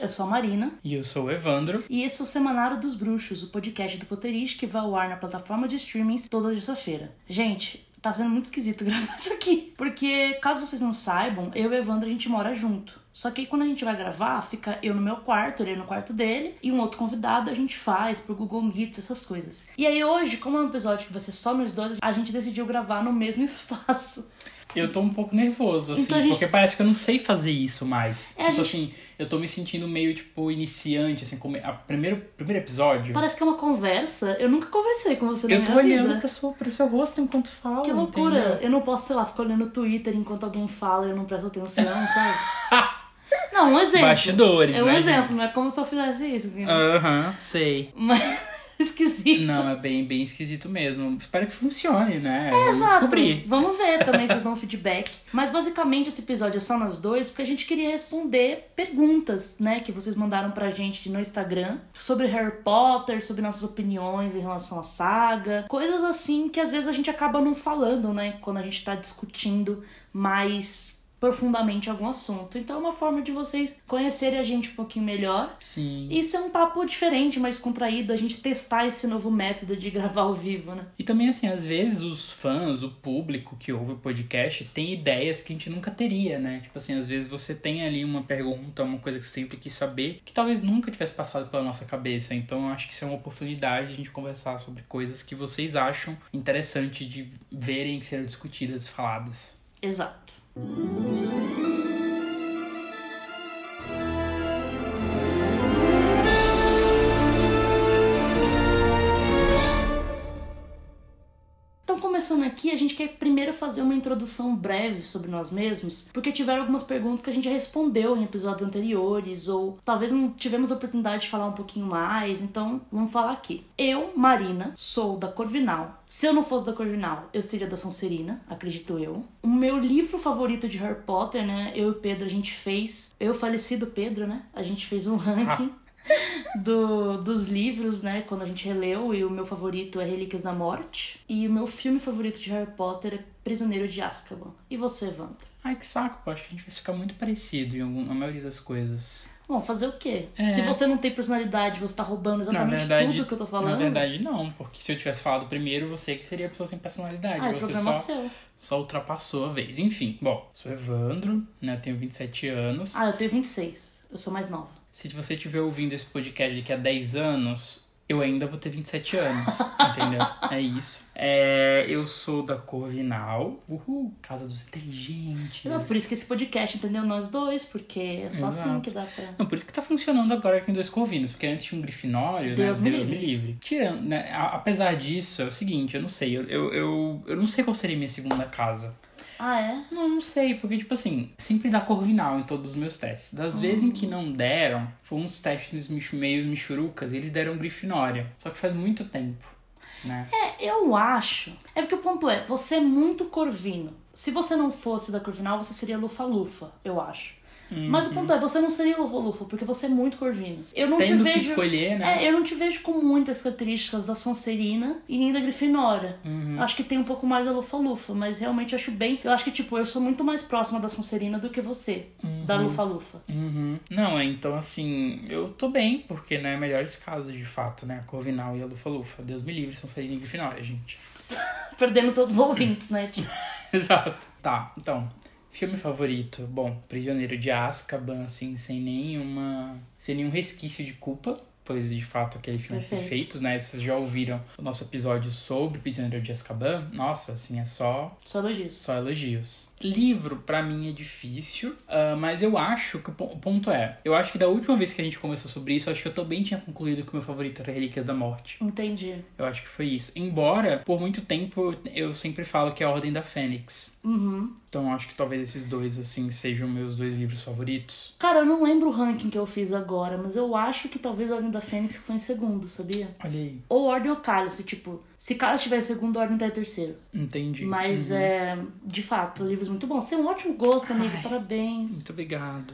eu sou a Marina. E eu sou o Evandro. E esse é o Semanário dos Bruxos, o podcast do Potterish que vai ao ar na plataforma de streamings toda terça-feira. Gente, tá sendo muito esquisito gravar isso aqui. Porque, caso vocês não saibam, eu e o Evandro a gente mora junto. Só que aí quando a gente vai gravar, fica eu no meu quarto, ele no quarto dele, e um outro convidado a gente faz pro Google Meets, essas coisas. E aí hoje, como é um episódio que vai ser só nós dois, a gente decidiu gravar no mesmo espaço. Eu tô um pouco nervoso, assim, Então gente- porque parece que eu não sei fazer isso mais. É, tipo gente- assim, eu tô me sentindo meio, tipo, iniciante, assim, como a primeiro, primeiro episódio. Parece que é uma conversa. Eu nunca conversei com você eu tô olhando vida. pro seu, pro seu rosto enquanto falo. Que loucura! entendeu? Eu não posso, sei lá, ficar olhando o Twitter enquanto alguém fala e eu não presto atenção, sabe? Não, um exemplo. Bastidores, É um né, exemplo, não é como se eu fizesse isso. Aham, sei. Mas esquisito. Não, é bem, bem esquisito mesmo. Espero que funcione, né? É, Vamos exato. descobrir. Vamos ver também, vocês dão feedback. Mas basicamente esse episódio é só nós dois, porque a gente queria responder perguntas, né, que vocês mandaram pra gente no Instagram sobre Harry Potter, sobre nossas opiniões em relação à saga, coisas assim que às vezes a gente acaba não falando, né, quando a gente tá discutindo mais profundamente algum assunto. Então é uma forma de vocês conhecerem a gente um pouquinho melhor. Sim. Isso é um papo diferente, mais contraído, a gente testar esse novo método de gravar ao vivo, né? E também, assim, às vezes os fãs, o público que ouve o podcast tem ideias que a gente nunca teria, né? Tipo assim, às vezes você tem ali uma pergunta, uma coisa que você sempre quis saber, que talvez nunca tivesse passado pela nossa cabeça. Então, eu acho que isso é uma oportunidade de a gente conversar sobre coisas que vocês acham interessante de verem ser discutidas e faladas. Exato. Então, começando aqui, a gente quer primeiro fazer uma introdução breve sobre nós mesmos, porque tiveram algumas perguntas que a gente respondeu em episódios anteriores, ou talvez não tivemos a oportunidade de falar um pouquinho mais, então vamos falar aqui. Eu, Marina, sou da Corvinal. Se eu não fosse da Corvinal, eu seria da Sonserina, acredito eu. O meu livro favorito de Harry Potter, né? Eu e o Pedro, a gente fez. Eu, falecido Pedro, né? A gente fez um ranking. Do- dos livros, né? Quando a gente releu, e o meu favorito é Relíquias da Morte. E o meu filme favorito de Harry Potter é Prisioneiro de Azkaban. E você, Wanda? Ai, que saco, eu acho que a gente vai ficar muito parecido em algum- na maioria das coisas. Bom, fazer o quê? É. Se você não tem personalidade, você tá roubando exatamente verdade, tudo que eu tô falando. na verdade, não, porque se eu tivesse falado primeiro, você que seria a pessoa sem personalidade. ah, é você só, seu. só ultrapassou a vez. Enfim, bom, sou Evandro, né? Tenho 27 anos. Ah, eu tenho 26. Eu sou mais nova. Se você estiver ouvindo esse podcast daqui a 10 anos, eu ainda vou ter 27 anos, entendeu? É isso. É, eu sou da Corvinal. Uhul, Casa dos Inteligentes. Não, por isso que esse podcast, entendeu? Nós dois, porque é só assim Exato. que dá pra. Não, por isso que tá funcionando agora que tem dois Corvinos, porque antes tinha um Grifinório, Deus né? me Deus me livre. livre. Tirando, né? Apesar disso, é o seguinte, eu não sei, eu, eu, eu, eu não sei qual seria minha segunda casa. Ah, é? Não, não sei, porque, tipo assim, sempre dá corvinal em todos os meus testes. Das vezes em que não deram, foram uns testes meio michurucas, e eles deram Grifinória. Só que faz muito tempo, né? É, eu acho. É porque o ponto é, você é muito corvino. Se você não fosse da Corvinal, você seria Lufa-Lufa, eu acho. Mas o ponto é, você não seria Lufa-Lufa, porque você é muito corvino. Eu não Tendo te que vejo. escolher, né? É, eu não te vejo com muitas características da Sonserina e nem da Grifinória. Uhum. Acho que tem um pouco mais da Lufa-Lufa, mas realmente acho bem. Eu acho que, tipo, eu sou muito mais próxima da Sonserina do que você, da Lufa-Lufa. Uhum. Não, é, então assim, eu tô bem, porque, né, melhores casas, de fato, né? A Corvinal e a Lufa-Lufa. Deus me livre, são Serina e Grifinória, gente. Perdendo todos os ouvintes, né? Tipo, Exato. Tá, então, filme favorito. Bom, Prisioneiro de Azkaban, assim, sem nenhuma. sem nenhum resquício de culpa. Pois de fato aquele filme foi Perfeito. feito, né? Vocês já ouviram o nosso episódio sobre Prisioneiro de Azkaban, nossa, assim, é só só elogios. só elogios. Livro, pra mim, é difícil, ah, mas eu acho que o pon- o ponto é: eu acho que da última vez que a gente conversou sobre isso, eu acho que eu também tinha concluído que o meu favorito era Relíquias da Morte. Entendi. Eu acho que foi isso. Embora, por muito tempo, eu sempre falo que é a Ordem da Fênix. Uhum. Então acho que talvez esses dois, assim, sejam meus dois livros favoritos. Cara, eu não lembro o ranking que eu fiz agora, mas eu acho que talvez a Ordem da Fênix foi em segundo, sabia? Olha aí. Ou Ordem ou Cálice, tipo, se estiver em segundo, Ordem tá terceiro. Entendi. Mas é, de fato, livros muito bons. Você tem um ótimo gosto, amigo, Ai. parabéns. Muito obrigado.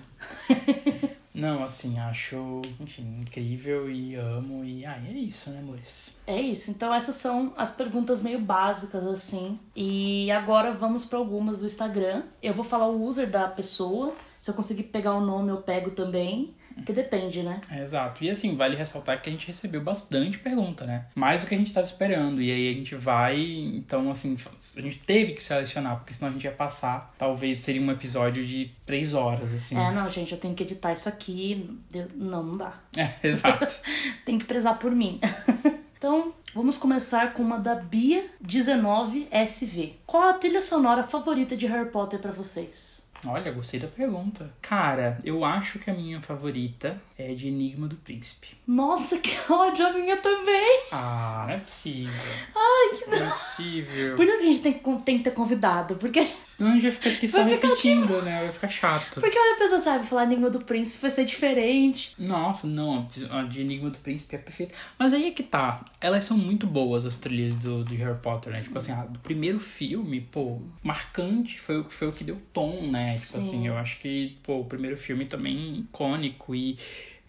Não, assim, acho, enfim, incrível e amo. E ai, é isso, né, amores? É isso, então essas são as perguntas meio básicas, assim. E agora vamos para algumas do Instagram. Eu vou falar o user da pessoa. Se eu conseguir pegar o nome, eu pego também. Porque depende, né? É, exato. E assim, vale ressaltar que a gente recebeu bastante pergunta, né? Mais do que a gente estava esperando. E aí a gente vai. Então, assim, a gente teve que selecionar, porque senão a gente ia passar. Talvez seria um episódio de três horas, assim. É, não, gente, eu tenho que editar isso aqui. Não, não dá. É, exato. Tem que prezar por mim. então, vamos começar com uma da Bia19SV. Qual a trilha sonora favorita de Harry Potter pra vocês? Olha, gostei da pergunta. Cara, eu acho que a minha favorita é de Enigma do Príncipe. Nossa, que ódio a minha também! Ah, não é possível. Ai, que Não é possível. Por isso que a gente tem que, tem que ter convidado, porque, Senão a gente vai ficar aqui só Vai ficar repetindo, né? Vai ficar chato. porque a pessoa sabe falar Enigma do Príncipe vai ser diferente. Nossa, não, a de Enigma do Príncipe é perfeita. Mas aí é que tá. Elas são muito boas, as trilhas do, do Harry Potter, né? Tipo assim, a do primeiro filme, pô, marcante foi o que foi o que deu tom, né? Tipo Sim. assim, eu acho que, pô, o primeiro filme também icônico e,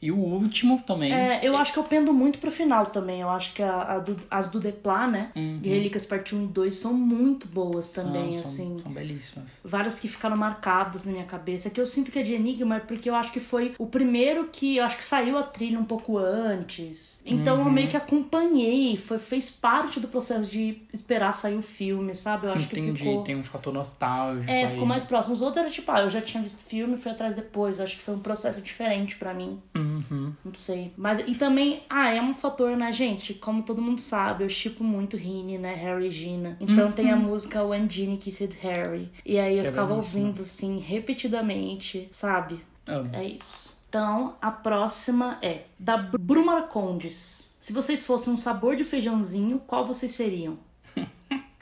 e o último também. É, eu acho que eu pendo muito pro final também. Eu acho que a, a do- as do Deplat, né? E Relíquias Parte 1 e 2 são muito boas também, Uhum. são, assim. São, são belíssimas. várias que ficaram marcadas na minha cabeça. Que eu sinto que é de Enigma é porque eu acho que foi o primeiro que eu acho que saiu a trilha um pouco antes. Então eu meio que acompanhei, foi, fez parte do processo de esperar sair o filme, sabe? Eu acho Entendi, que ficou. tem um fator nostálgico. É, aí. ficou mais próximo. Os outros era tipo, ah, eu já tinha visto o filme, fui atrás depois. Eu acho que foi um processo diferente pra mim. Uhum. Não sei. Mas, e também, ah, é um fator, né, gente? Como todo mundo sabe, eu chipo muito Rini, né? Harry e Gina. Então tem a música When Ginny Kissed Harry. E aí eu Que é ficava belíssima. ouvindo, assim, repetidamente, sabe? Amo. É isso. Então, a próxima é da Br- Bruma Condes. Se vocês fossem um sabor de feijãozinho, qual vocês seriam?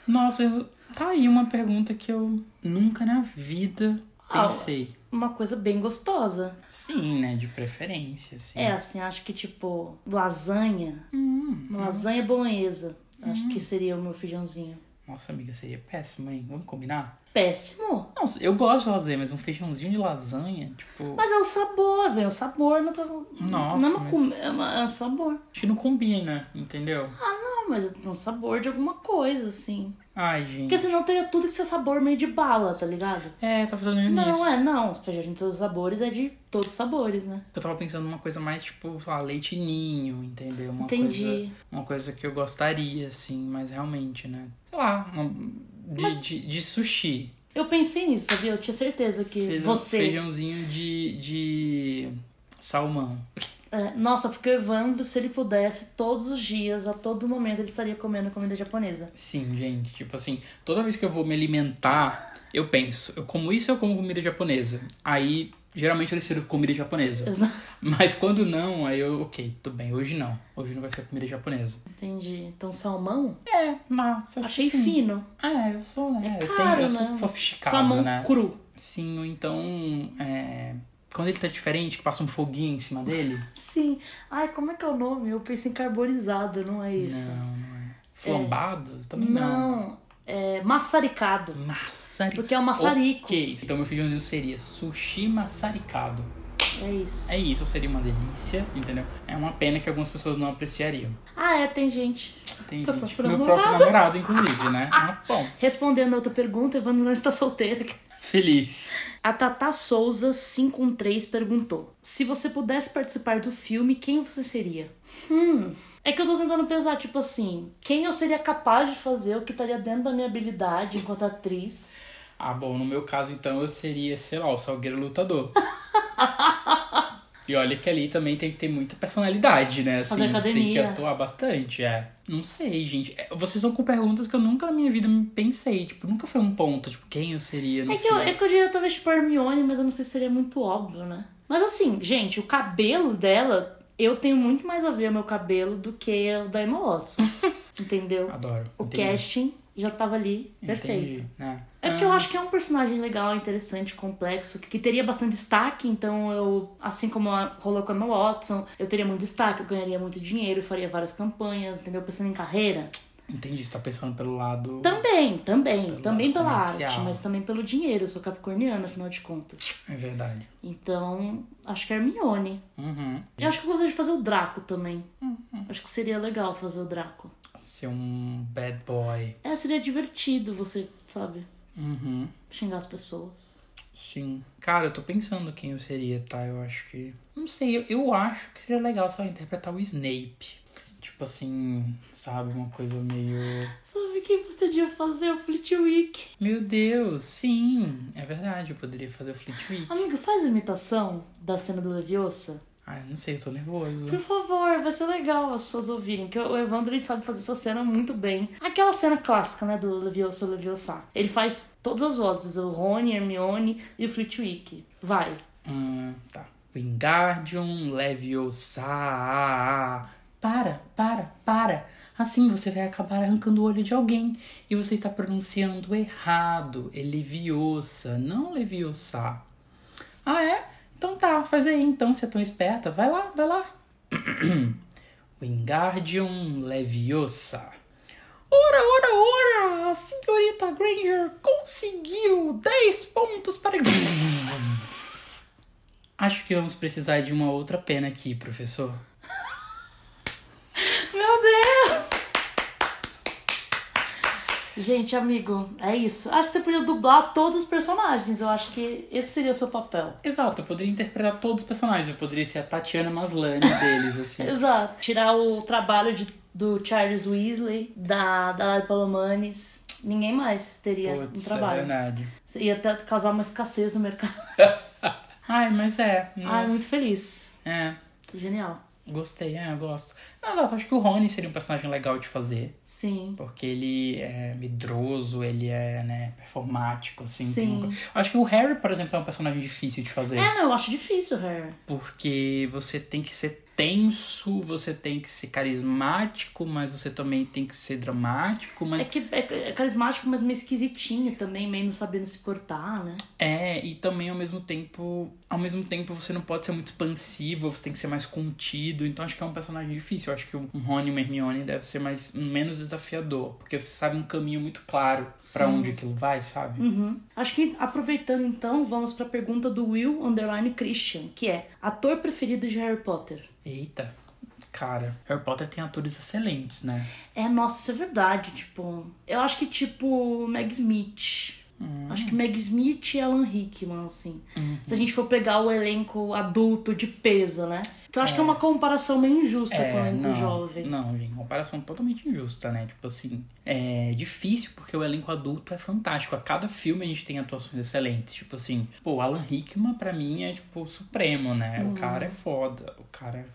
Nossa, eu- tá aí uma pergunta que eu nunca na vida Ah, pensei. Uma coisa bem gostosa. Sim, né? De preferência, assim. É, assim, acho que tipo, lasanha. Hum, lasanha bolonhesa. Acho que seria o meu feijãozinho. Nossa, amiga, seria péssimo, hein? Vamos combinar? Péssimo. Não, eu gosto de lasanha, mas um feijãozinho de lasanha, tipo. Mas é o sabor, velho. O sabor não tá. Nossa, não é, uma mas- com- é, uma- é um sabor. Acho que não combina, entendeu? Ah, não, mas é um sabor de alguma coisa, assim. Ai, gente. Porque senão teria tudo que ser sabor meio de bala, tá ligado? É, tá fazendo nisso. Não, é, não. Feijão de todos os sabores é de todos os sabores, né? Eu tava pensando numa coisa mais, tipo, sei lá, leite ninho, entendeu? Uma Entendi. Coisa, uma coisa que eu gostaria, assim, mas realmente, né? Sei lá, uma- de, Mas- de, de sushi. Eu pensei nisso, sabia? Eu tinha certeza que Feijão, você. Feijãozinho de, de salmão. É, nossa, porque o Evandro, se ele pudesse, todos os dias, a todo momento, ele estaria comendo comida japonesa. Sim, gente, tipo assim, toda vez que eu vou me alimentar, eu penso, eu como isso eu como comida japonesa? Aí, geralmente eu decido comida japonesa. Exato. Mas quando não, aí eu, ok, tudo bem, hoje não. Hoje não vai ser comida japonesa. Entendi. Então, salmão? É, nossa, acho Achei fino. É, eu sou, né? eu, Caro, tenho, eu sou né? sofisticado, Salmão né? cru. Sim, ou então, é, quando ele tá diferente, que passa um foguinho em cima dele. Sim. Ai, como é que é o nome? Eu pensei em carbonizado, não é isso? Não, não é. Flambado? Também não. Não, é maçaricado. Maçarico. Porque é um maçarico. Ok, então meu feijãozinho seria sushi maçaricado. É isso. É isso, seria uma delícia, entendeu? É uma pena que algumas pessoas não apreciariam. Ah, é, tem gente. Tem Seu gente, próprio meu próprio namorado, inclusive, né? Mas, bom, Respondendo a outra pergunta, Evandro não está solteira. feliz. A Tata Souza 513 perguntou: Se você pudesse participar do filme, quem você seria? Hum. É que eu tô tentando pensar, tipo assim, quem eu seria capaz de fazer, o que estaria dentro da minha habilidade enquanto atriz. Ah, bom, no meu caso, então, eu seria, sei lá, o Salgueiro Lutador. e olha que ali também tem que ter muita personalidade, né? Assim, Fazer Tem que academia. atuar bastante, é. Não sei, gente. É, Vocês estão com perguntas que eu nunca na minha vida me pensei. Tipo, nunca foi um ponto, tipo, quem eu seria É que, eu, é que eu diria talvez tipo Hermione, mas eu não sei se seria muito óbvio, né? Mas assim, gente, o cabelo dela, eu tenho muito mais a ver o meu cabelo do que o da Emma Watson. entendeu? Adoro. O Entendi. casting já tava ali, perfeito. Entendi. É. É que eu acho que é um personagem legal, interessante, complexo, que, que teria bastante destaque, então eu, assim como rolou com a Emma Watson, eu teria muito destaque, eu ganharia muito dinheiro, faria várias campanhas, entendeu? Pensando em carreira. Entendi, você tá pensando pelo lado. Também, também, Pelo também pela comercial. arte, mas também pelo dinheiro, eu sou capricorniana, afinal de contas. É verdade. Então, acho que é Hermione. Uhum. Eu acho que eu gostaria de fazer o Draco também. Acho que seria legal fazer o Draco. Ser um bad boy. É, seria divertido você, sabe, Uhum. xingar as pessoas. Sim. Cara, eu tô pensando quem eu seria, tá? Eu acho que. Não sei, eu, eu acho que seria legal ela interpretar o Snape. Tipo assim, sabe? Uma coisa meio. Sabe quem você podia fazer? O Flitwick. Meu Deus, sim, é verdade, eu poderia fazer o Flitwick. Amigo, faz a imitação da cena do Leviosa. Ai, não sei, eu tô nervoso. Por favor, vai ser legal as pessoas ouvirem, que o Evandro ele sabe fazer essa cena muito bem. Aquela cena clássica, né, do Leviosa Leviosa. Ele faz todas as vozes, o Rony, Hermione e o Flitwick. Vai. Hum, tá. Wingardium Leviosa. Para, para, para. Assim você vai acabar arrancando o olho de alguém. E você está pronunciando errado. É Leviosa, não Leviosa. Ah, é? Então tá, faz aí então, se é tão esperta. Vai lá, vai lá. Wingardium Leviosa. Ora, ora, ora! A senhorita Granger conseguiu 10 pontos para. Acho que vamos precisar de uma outra pena aqui, professor. Meu Deus! Gente, amigo, é isso. Ah, você podia dublar todos os personagens. Eu acho que esse seria o seu papel. Exato, eu poderia interpretar todos os personagens. Eu poderia ser a Tatiana Maslany deles, assim. Exato. Tirar o trabalho de, do Charles Weasley, da, da Lari Palomanes. Ninguém mais teria Putz, um trabalho. é verdade. Ia até causar uma escassez no mercado. Ai, mas é. Ai, muito feliz. É, Genial. Gostei, é, eu gosto. Não, exato, acho que o Rony seria um personagem legal de fazer. Sim. Porque ele é medroso, ele é, né, performático, assim. Sim. co- Acho que o Harry, por exemplo, é um personagem difícil de fazer. É, não, eu acho difícil, Harry. Porque você tem que ser tenso, você tem que ser carismático, mas você também tem que ser dramático, mas É que é, é carismático, mas meio esquisitinho também, meio não sabendo se portar, né? É, e também ao mesmo tempo, ao mesmo tempo você não pode ser muito expansivo, você tem que ser mais contido. Então acho que é um personagem difícil. Eu acho que um Rony e uma Hermione deve ser mais menos desafiador, porque você sabe um caminho muito claro pra onde aquilo vai, sabe? Uhum. Acho que aproveitando então, vamos pra pergunta do Will Underline Christian, que é ator preferido de Harry Potter. Eita, cara, Harry Potter tem atores excelentes, né? É, nossa, isso é verdade, tipo. Eu acho que tipo Meg Smith. Acho que Meg Smith e Alan Rickman, assim. Se a gente for pegar o elenco adulto de peso, né? Que eu acho que é uma comparação meio injusta com o É, elenco não, jovem. não, gente, comparação totalmente injusta, né? Tipo assim, é difícil porque o elenco adulto é fantástico. A cada filme a gente tem atuações excelentes. Tipo assim, pô, o Alan Rickman pra mim é tipo supremo, né? O cara é foda, o cara é,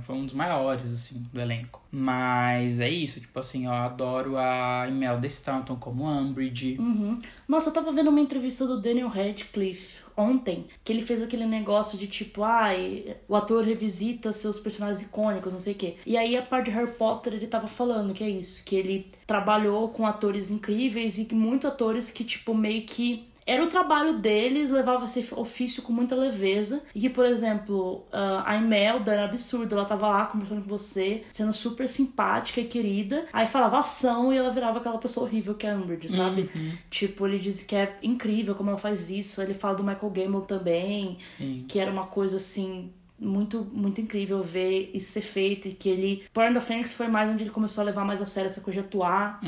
foi um dos maiores, assim, do elenco. Mas é isso, tipo assim, eu adoro a Imelda Staunton como Umbridge. Uhum. Nossa, eu tava vendo uma entrevista do Daniel Radcliffe ontem, que ele fez aquele negócio de tipo, ai, o ator revisita seus personagens icônicos, não sei o quê. E aí, a parte de Harry Potter, ele tava falando que é isso, que ele trabalhou com atores incríveis e que muitos atores que, tipo, meio que. Era o trabalho deles, levava esse ofício com muita leveza. E que, por exemplo, a Imelda era absurda. Ela tava lá conversando com você, sendo super simpática e querida. Aí falava ação e ela virava aquela pessoa horrível que é a Umbridge, sabe? Tipo, ele diz que é incrível como ela faz isso. Ele fala do Michael Gambon também, Sim. que era uma coisa assim. Muito, muito incrível ver isso ser feito e que ele. Porn da Fênix foi mais onde ele começou a levar mais a sério essa coisa de atuar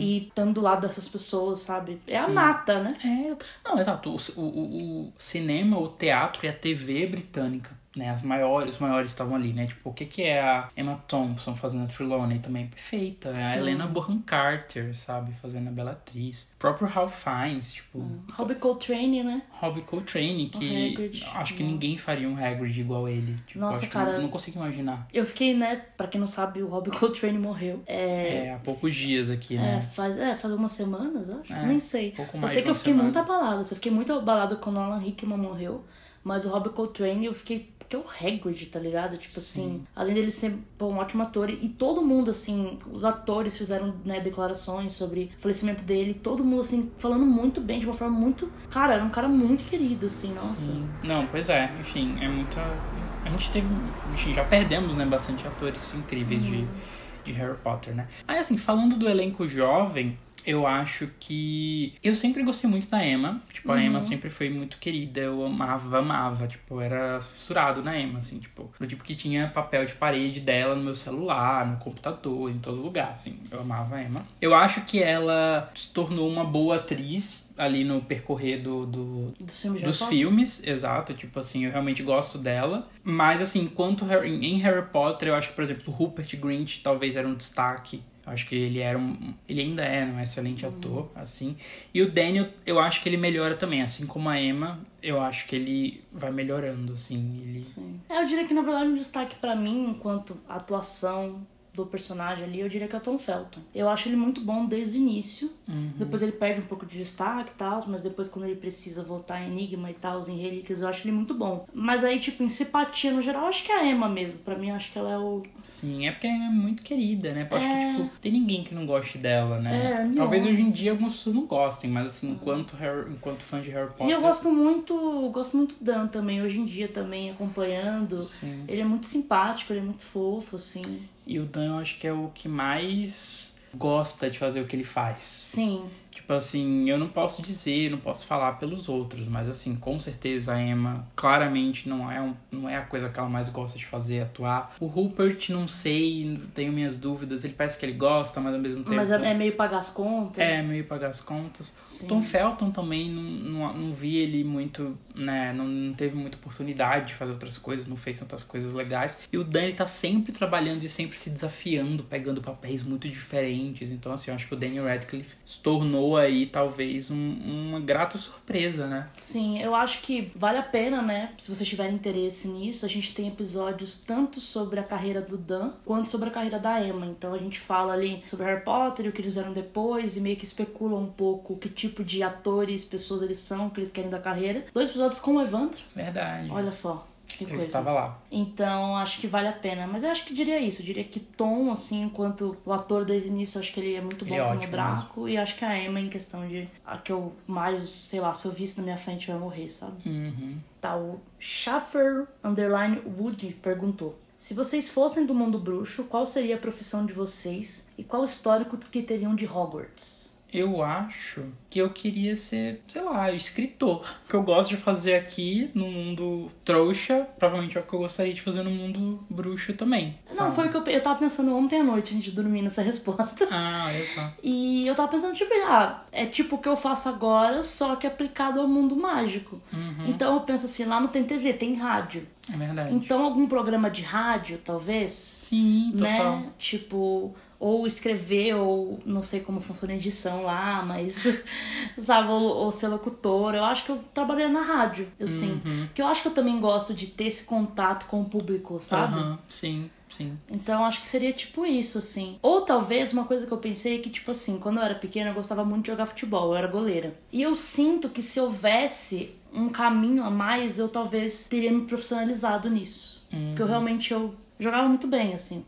e estando do lado dessas pessoas, sabe? É a Sim. nata, né? É, não, exato. O, o, o cinema, o teatro e a TV britânica, né? As maiores, os maiores estavam ali, né? Tipo, o que que é a Emma Thompson fazendo a Trelawney também? Perfeita. A Sim. Helena Bonham Carter, sabe? Fazendo a Bellatriz. O próprio Ralph Fiennes, tipo... Robbie Coltrane, né? Robbie Coltrane, que Hagrid, acho que nossa. ninguém faria um Hagrid igual ele. Tipo, Nossa, cara. eu não consigo imaginar. Eu fiquei, né? Pra quem não sabe, o Robbie Coltrane morreu. É. É, há poucos dias aqui, É, né? faz, é, faz algumas semanas, acho. É, Nem sei. pouco Eu mais sei de que eu fiquei semana. muito abalada. Eu fiquei muito abalada quando o Alan Rickman morreu. Mas o Robbie Coltrane, eu fiquei. Porque é o Hagrid, tá ligado? Tipo assim, além dele ser pô, um ótimo ator, e todo mundo, assim, os atores fizeram né, declarações sobre o falecimento dele, todo mundo, assim, falando muito bem, de uma forma muito. Cara, era um cara muito querido, assim, nossa. Sim. Não, pois é, enfim, é muita. A gente teve. Enfim, já perdemos, né, bastante atores incríveis de, de Harry Potter, né? Aí, assim, falando do elenco jovem, Eu acho que. Eu sempre gostei muito da Emma. Tipo, a Uhum. Emma sempre foi muito querida. Eu amava, amava. Tipo, eu era fissurado na Emma, assim, tipo. Do tipo que tinha papel de parede dela no meu celular, no computador, em todo lugar, assim. Eu amava a Emma. Eu acho que ela se tornou uma boa atriz ali no percorrer do, do, Dos filmes de dos Potter. filmes, exato. Tipo assim, eu realmente gosto dela. Mas, assim, enquanto Harry- em Harry Potter, eu acho que, por exemplo, o Rupert Grint talvez era um destaque. Acho que ele era um. Ele ainda é um excelente Uhum. ator, assim. E o Daniel, eu acho que ele melhora também. Assim como a Emma, eu acho que ele vai melhorando, assim. Ele... Sim. É, eu diria que na verdade um destaque pra mim, enquanto atuação do personagem ali, eu diria que é o Tom Felton. Eu acho ele muito bom desde o início. Depois ele perde um pouco de destaque e tal, mas depois quando ele precisa voltar em Enigma e tal, em Relíquias, eu acho ele muito bom. Mas aí, tipo, em simpatia no geral, eu acho que é a Emma mesmo. Pra mim, eu acho que ela é o. Sim, é porque ela é muito querida, né? Eu acho que, É. tipo, tem ninguém que não goste dela, né? É, Talvez hoje em dia algumas pessoas não gostem, mas assim, enquanto, Harry, enquanto fã de Harry Potter. E eu gosto muito, gosto muito do Dan também, hoje em dia também, acompanhando. Sim. Ele é muito simpático, ele é muito fofo, assim. E o Dan eu acho que é o que mais gosta de fazer o que ele faz. Sim. Tipo assim, eu não posso dizer, não posso falar pelos outros, mas assim, com certeza a Emma claramente não é, um, não é a coisa que ela mais gosta de fazer, atuar. O Rupert, não sei, tenho minhas dúvidas. Ele parece que ele gosta, mas ao mesmo tempo. Mas é, é meio pagar as contas. é meio pagar as contas. Sim. Tom Felton também não, não, não vi ele muito, né? Não, não teve muita oportunidade de fazer outras coisas, não fez tantas coisas legais. E o Dan ele tá sempre trabalhando e sempre se desafiando, pegando papéis muito diferentes. Então, assim, eu acho que o Daniel Radcliffe se tornou aí talvez um- uma grata surpresa, né? Sim, eu acho que vale a pena, né? Se vocês tiverem interesse nisso, a gente tem episódios tanto sobre a carreira do Dan quanto sobre a carreira da Emma. Então a gente fala ali sobre Harry Potter e o que eles fizeram depois e meio que especula um pouco que tipo de atores, pessoas eles são, o que eles querem da carreira. Dois episódios com o Evandro. Verdade. Olha só. Eu coisa. estava lá. Então, acho que vale a pena. Mas eu acho que diria isso. Eu diria que Tom, assim, enquanto o ator desde o início, acho que ele é muito bom Ele é como ótimo Draco. E acho que a Emma, em questão de. A que eu mais, sei lá, se eu visse na minha frente, eu ia morrer, sabe? Uhum. Tá, o Schaffer Underline Woody perguntou. Se vocês fossem do mundo bruxo, qual seria a profissão de vocês e qual o histórico que teriam de Hogwarts? Eu acho que eu queria ser, sei lá, escritor. O que eu gosto de fazer aqui no mundo trouxa, provavelmente é o que eu gostaria de fazer no mundo bruxo também. Não, sabe? foi o que eu, eu tava pensando ontem à noite, antes de dormir nessa resposta. Ah, olha só. E eu tava pensando, tipo, ah, é tipo o que eu faço agora, só que aplicado ao mundo mágico. Então eu penso assim, lá não tem TV, tem rádio. É verdade. Então algum programa de rádio, talvez, Sim, total. né? Tipo, ou escrever, ou não sei como funciona a edição lá, mas, sabe, ou, ou ser locutor. Eu acho que eu trabalhei na rádio, eu sim. Porque eu acho que eu também gosto de ter esse contato com o público, sabe? Aham, sim, sim. Então acho que seria tipo isso, assim. Ou talvez uma coisa que eu pensei é que, tipo assim, quando eu era pequena eu gostava muito de jogar futebol, eu era goleira. E eu sinto que se houvesse um caminho a mais, eu talvez teria me profissionalizado nisso. Porque eu realmente eu jogava muito bem, assim.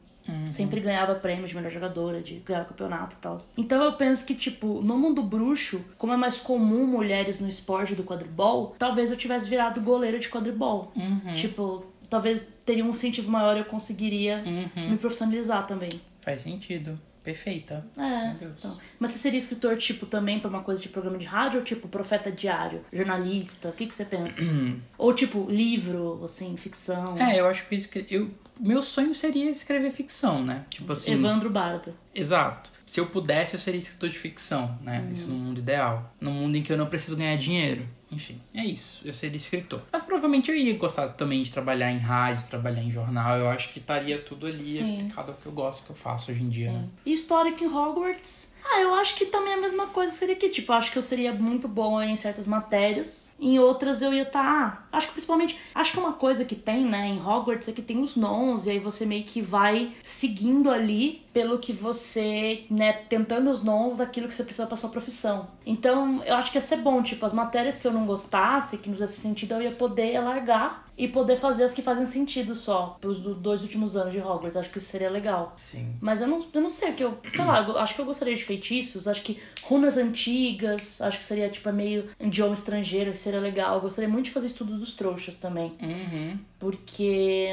Sempre ganhava prêmios de melhor jogadora, de ganhar campeonato e tal. Então eu penso que, tipo, no mundo bruxo, como é mais comum mulheres no esporte do quadribol, talvez eu tivesse virado goleira de quadribol. Tipo, talvez teria um incentivo maior e eu conseguiria me profissionalizar também. Faz sentido. Perfeita. É. Meu Deus. então. Mas você seria escritor, tipo, também pra uma coisa de programa de rádio ou tipo profeta diário, jornalista? O que, que você pensa? ou tipo, livro, assim, ficção? É, eu acho que eu meu sonho seria escrever ficção, né? Tipo assim, Evandro Barda. exato. Se eu pudesse, eu seria escritor de ficção, né? Isso no mundo ideal. Num mundo em que eu não preciso ganhar dinheiro. Enfim, é isso. Eu seria escritor. Mas provavelmente eu ia gostar também de trabalhar em rádio, trabalhar em jornal. Eu acho que estaria tudo ali Sim. aplicado ao que eu gosto, que eu faço hoje em dia, né? Sim. E histórico em Hogwarts? Ah, eu acho que também a mesma coisa seria que, tipo, eu acho que eu seria muito boa em certas matérias. Em outras eu ia estar. acho que principalmente. Acho que uma coisa que tem, né, em Hogwarts é que tem os nons, e aí você meio que vai seguindo ali pelo que você, né, tentando os nons daquilo que você precisa pra sua profissão. Então, eu acho que ia ser bom, tipo, as matérias que eu não gostasse, que não fizesse sentido, eu ia poder largar e poder fazer as que fazem sentido só, pros do- dois últimos anos de Hogwarts. Acho que isso seria legal. Sim. Mas eu não, eu não sei o que eu. Sei lá, eu acho que eu gostaria de feitiços, acho que runas antigas, acho que seria tipo meio idioma estrangeiro, que seria legal. Eu gostaria muito de fazer estudos dos trouxas também. Uhum. Porque.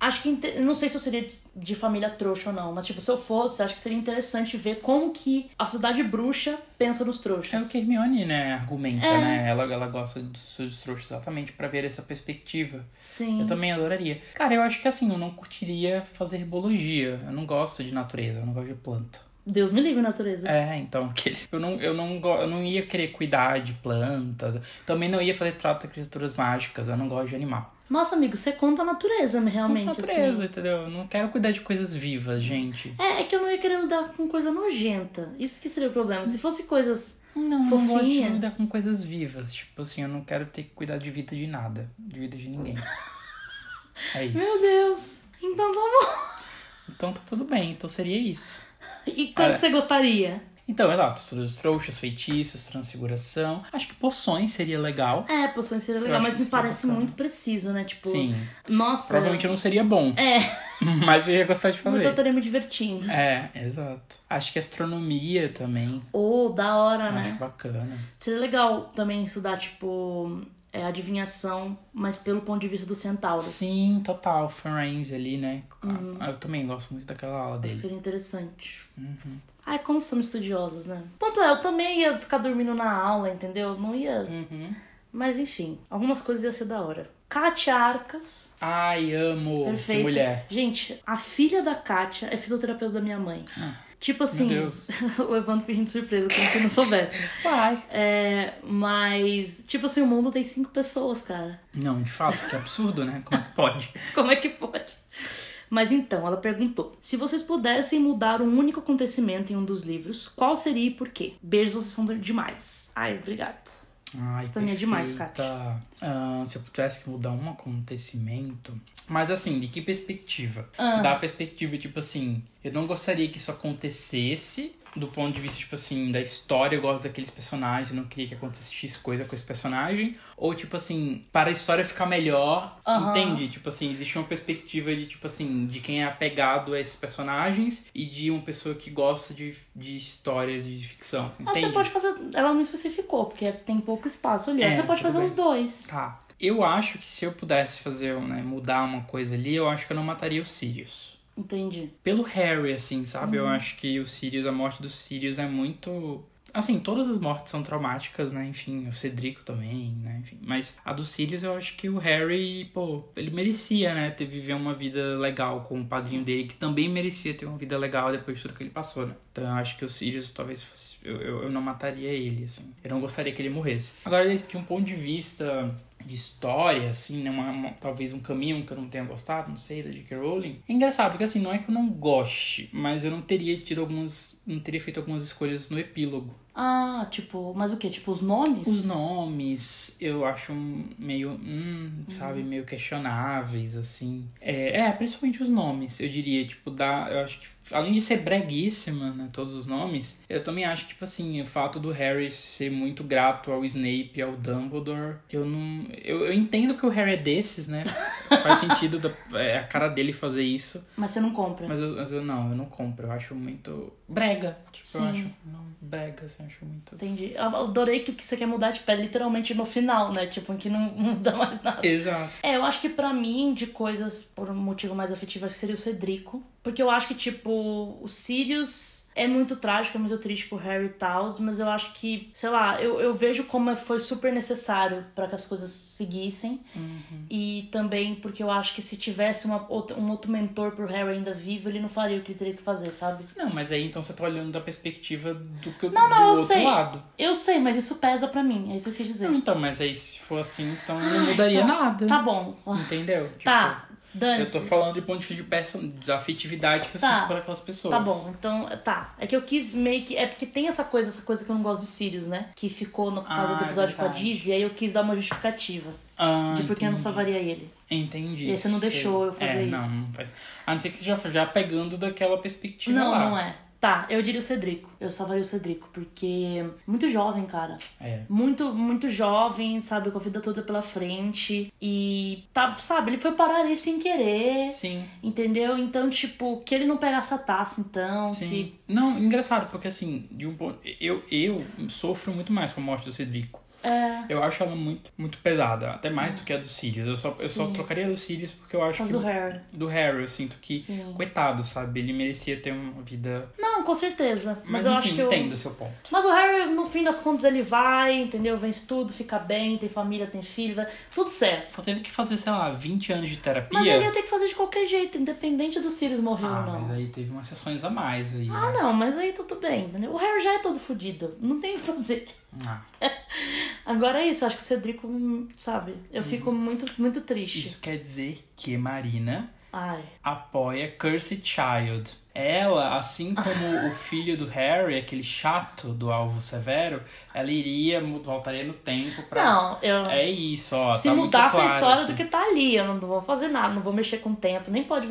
acho que. Não sei se eu seria de família trouxa ou não, mas, tipo, se eu fosse, acho que seria interessante ver como que a sociedade bruxa pensa nos trouxas. É o que Hermione, né, argumenta, É. né? Ela, ela gosta dos seus trouxas exatamente pra ver essa perspectiva. Sim. Eu também adoraria. Cara, eu acho que assim, eu não curtiria fazer herbologia. Eu não gosto de natureza, eu não gosto de planta. Deus me livre, natureza. É, então, eu não, eu, não, eu não ia querer cuidar de plantas. Também não ia fazer trato de criaturas mágicas. Eu não gosto de animal. Nossa, amigo, você conta a natureza, mas realmente. Contra a natureza, assim. entendeu? Eu não quero cuidar de coisas vivas, gente. É, é que eu não ia querer lidar com coisa nojenta. Isso que seria o problema. Se fosse coisas. Não, eu não gosto de Fofinhas. lidar com coisas vivas. Tipo assim, eu não quero ter que cuidar de vida de nada. De vida de ninguém. É isso. Meu Deus! Então tá bom. Então tá tudo bem. Então seria isso. E coisa que você gostaria? Então, exato. Todos trouxas, feitiços, transfiguração. Acho que poções seria legal. É, poções seria legal, mas me parece bacana. muito preciso, né? Tipo. Sim. Nossa. Provavelmente não seria bom. É, Mas eu ia gostar de mas eu fazer. estaria me divertindo. É, exato. Acho que astronomia também. Ou, da hora, Acho né? bacana. Seria legal também estudar, tipo, é, adivinhação, mas pelo ponto de vista dos centauros. Sim, total. Forense ali, né? Uhum. Ah, Eu também gosto muito daquela aula dele. Seria interessante. Uhum. Ai, como somos estudiosos, né? Ponto é, eu também ia ficar dormindo na aula, entendeu? Não ia. Uhum. Mas enfim, algumas coisas iam ser da hora. Kátia Arcas. Ai, amo. Perfeita. Que mulher. Gente, a filha da Kátia é fisioterapeuta da minha mãe. Tipo assim, o Evandro fingindo surpresa, como se não soubesse. Vai. É, mas, tipo assim, o mundo tem cinco pessoas, cara. Não, de fato, que absurdo, né? Como é que pode? Como é que pode? Mas então, ela perguntou: se vocês pudessem mudar um único acontecimento em um dos livros, qual seria e por quê? Beijos, vocês são demais. Ai, obrigado. Ai, é demais, perfeita. Ah, se eu tivesse que mudar um acontecimento. Mas assim, de que perspectiva? Ah. Da perspectiva, tipo assim, eu não gostaria que isso acontecesse. Do ponto de vista, tipo assim, da história, eu gosto daqueles personagens, não queria que acontecesse X coisa com esse personagem. Ou, tipo assim, para a história ficar melhor, Aham. entende? Tipo assim, existe uma perspectiva de, tipo assim, de quem é apegado a esses personagens e de uma pessoa que gosta de, de histórias de ficção. Ah, você Entende? pode fazer. Ela não especificou, porque tem pouco espaço ali. É, você pode fazer bem. os dois. Tá. Eu acho que se eu pudesse fazer, né, mudar uma coisa ali, eu acho que eu não mataria o Sirius. Entendi. Pelo Harry, assim, sabe? Uhum. Eu acho que o Sirius, a morte do Sirius é muito. Assim, todas as mortes são traumáticas, né? Enfim, o Cedrico também, né? Enfim. Mas a do Sirius, eu acho que o Harry, pô, ele merecia, né? Ter viver uma vida legal com o padrinho dele, que também merecia ter uma vida legal depois de tudo que ele passou, né? Então eu acho que o Sirius talvez fosse. Eu, eu, não mataria ele, assim. Eu não gostaria que ele morresse. Agora, de um ponto de vista de história, assim, né? Uma, uma- talvez um caminho que eu não tenha gostado, não sei, da J.K. Rowling. É engraçado, porque assim, não é que eu não goste, mas eu não teria tido algumas. Não teria feito algumas escolhas no epílogo. Ah, tipo, mas o quê? Tipo, os nomes? Os nomes eu acho meio, hum, sabe, meio questionáveis, assim. É, é, principalmente os nomes, eu diria, tipo, dá, eu acho que, além de ser breguíssima, né, todos os nomes, eu também acho, tipo assim, o fato do Harry ser muito grato ao Snape e ao Dumbledore, eu não, eu, eu entendo que o Harry é desses, né, faz sentido da, é a cara dele fazer isso, Mas você não compra. mas eu, mas eu não, eu não compro, eu acho muito brega, tipo, eu Sim. acho, não, brega, assim, eu acho muito... Entendi. Eu adorei que o que você quer mudar, tipo, é literalmente no final, né? Tipo, em que não muda mais nada. Exato. É, eu acho que pra mim, de coisas por um motivo mais afetivo, acho que seria o Cedrico. Porque eu acho que, tipo, o Sirius é muito trágico, é muito triste pro Harry e tal, mas eu acho que, sei lá, eu, eu vejo como foi super necessário pra que as coisas seguissem. E também porque eu acho que se tivesse uma, outra- um outro mentor pro Harry ainda vivo, ele não faria o que ele teria que fazer, sabe? Não, mas aí então você tá olhando da perspectiva do, que, Não, não, do eu outro sei. lado. Eu sei, mas isso pesa pra mim, é isso que eu quis dizer. Não, então, mas aí se for assim, então não mudaria Tá- nada. Tá bom. Entendeu? Tipo, Tá, Eu dane-se. tô falando de ponto de vista de da afetividade que eu Tá. sinto por aquelas pessoas. Tá bom, então, tá. É que eu quis meio que. É porque tem essa coisa, essa coisa que eu não gosto do Sirius, né? Que ficou no caso Ah, do é episódio com a verdade. Dizzy, e aí eu quis dar uma justificativa Ah, de por que eu não salvaria ele. Entendi. E você não deixou eu fazer é, Não, isso. não faz. A não ser que você já, já pegando daquela perspectiva não, lá. não é. Tá, eu diria o Cedrico. Eu salvaria o Cedrico, porque. Muito jovem, cara. É. Muito, muito jovem, sabe? Com a vida toda pela frente. E, tá, sabe, ele foi parar ali sem querer. Sim, Entendeu? Então, tipo, que ele não pegasse a taça, então. sim. Que... Não, engraçado, porque assim, de um ponto. Eu, eu sofro muito mais com a morte do Cedrico. É. Eu acho ela muito, muito pesada, até mais do que a do Sirius. Eu só, eu só trocaria a do Sirius porque eu acho Mas que do Harry. do Harry eu sinto que, Sim. coitado, sabe? Ele merecia ter uma vida. Não, com certeza. Mas, Mas, eu enfim, acho que eu. entendo o seu ponto. Mas o Harry, no fim das contas, ele vai, entendeu? Vence tudo, fica bem, tem família, tem filho, tudo certo. Só teve que fazer, sei lá, 20 anos de terapia. Mas ele ia ter que fazer de qualquer jeito, independente do Sirius morrer Ah, ou não. mas aí teve umas sessões a mais aí. Ah, né? não, mas aí tudo bem, entendeu? O Harry já é todo fodido, não tem o que fazer. Ah, Agora é isso, acho que o Cedrico, sabe? Eu fico muito, muito triste. isso quer dizer que Marina Ai. apoia Cursed Child. Ela, assim como o filho do Harry, aquele chato do alvo severo, ela iria, voltaria no tempo pra. Não, eu. É isso, ó. Se tá mudasse muito a claro história aqui. do que tá ali, eu não vou fazer nada, não vou mexer com o tempo, nem pode.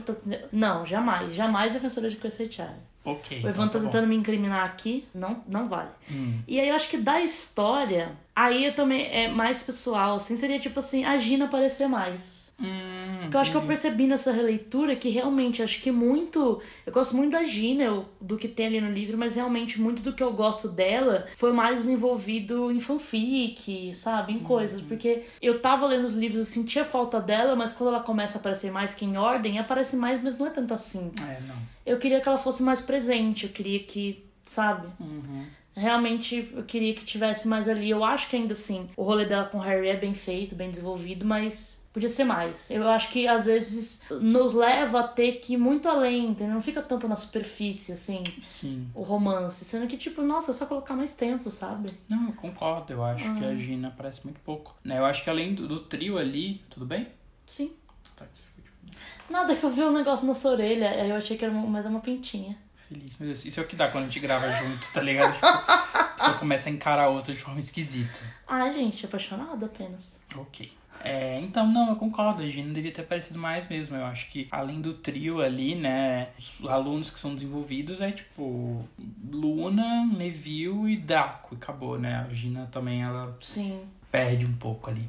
Não, jamais, jamais defensora de Cursed Child. Ok. O então Ivan tá tá bom. tentando me incriminar aqui, não, não vale. Hum. E aí eu acho que da história, aí eu também é mais pessoal, assim, seria tipo assim, a Gina aparecer mais. Hum, Porque eu acho que eu percebi nessa releitura que realmente, acho que muito. Eu gosto muito da Gina, do que tem ali no livro, mas realmente muito do que eu gosto dela foi mais desenvolvido em fanfic, sabe? Em coisas. Porque eu tava lendo os livros, eu sentia falta dela, mas quando ela começa a aparecer mais que em ordem, aparece mais, mas não é tanto assim. É, não. Eu queria que ela fosse mais presente, eu queria que, sabe? Uhum. Realmente eu queria que tivesse mais ali. Eu acho que ainda assim o rolê dela com Harry é bem feito, bem desenvolvido, mas podia ser mais. Eu acho que às vezes nos leva a ter que ir muito além, entendeu? Não fica tanto na superfície, assim, Sim. o romance. Sendo que, tipo, nossa, é só colocar mais tempo, sabe? Não, eu concordo. Eu acho que Ah. a Gina parece muito pouco. Né? Eu acho que além do, do trio ali. Tudo bem? Sim. Tá, foi, tipo, Nada que eu vi um negócio na sua orelha, aí eu achei que era uma, mas é uma pintinha. Feliz. Meu Deus, isso é o que dá quando a gente grava junto, tá ligado? Tipo, a pessoa começa a encarar a outra de forma esquisita. Ai, gente, apaixonada apenas. Ok. É, então, não, eu concordo. A Gina devia ter aparecido mais mesmo. Eu acho que, além do trio ali, né, os alunos que são desenvolvidos é tipo Luna, Neville e Draco. E acabou, né? A Gina também, ela Sim. perde um pouco ali.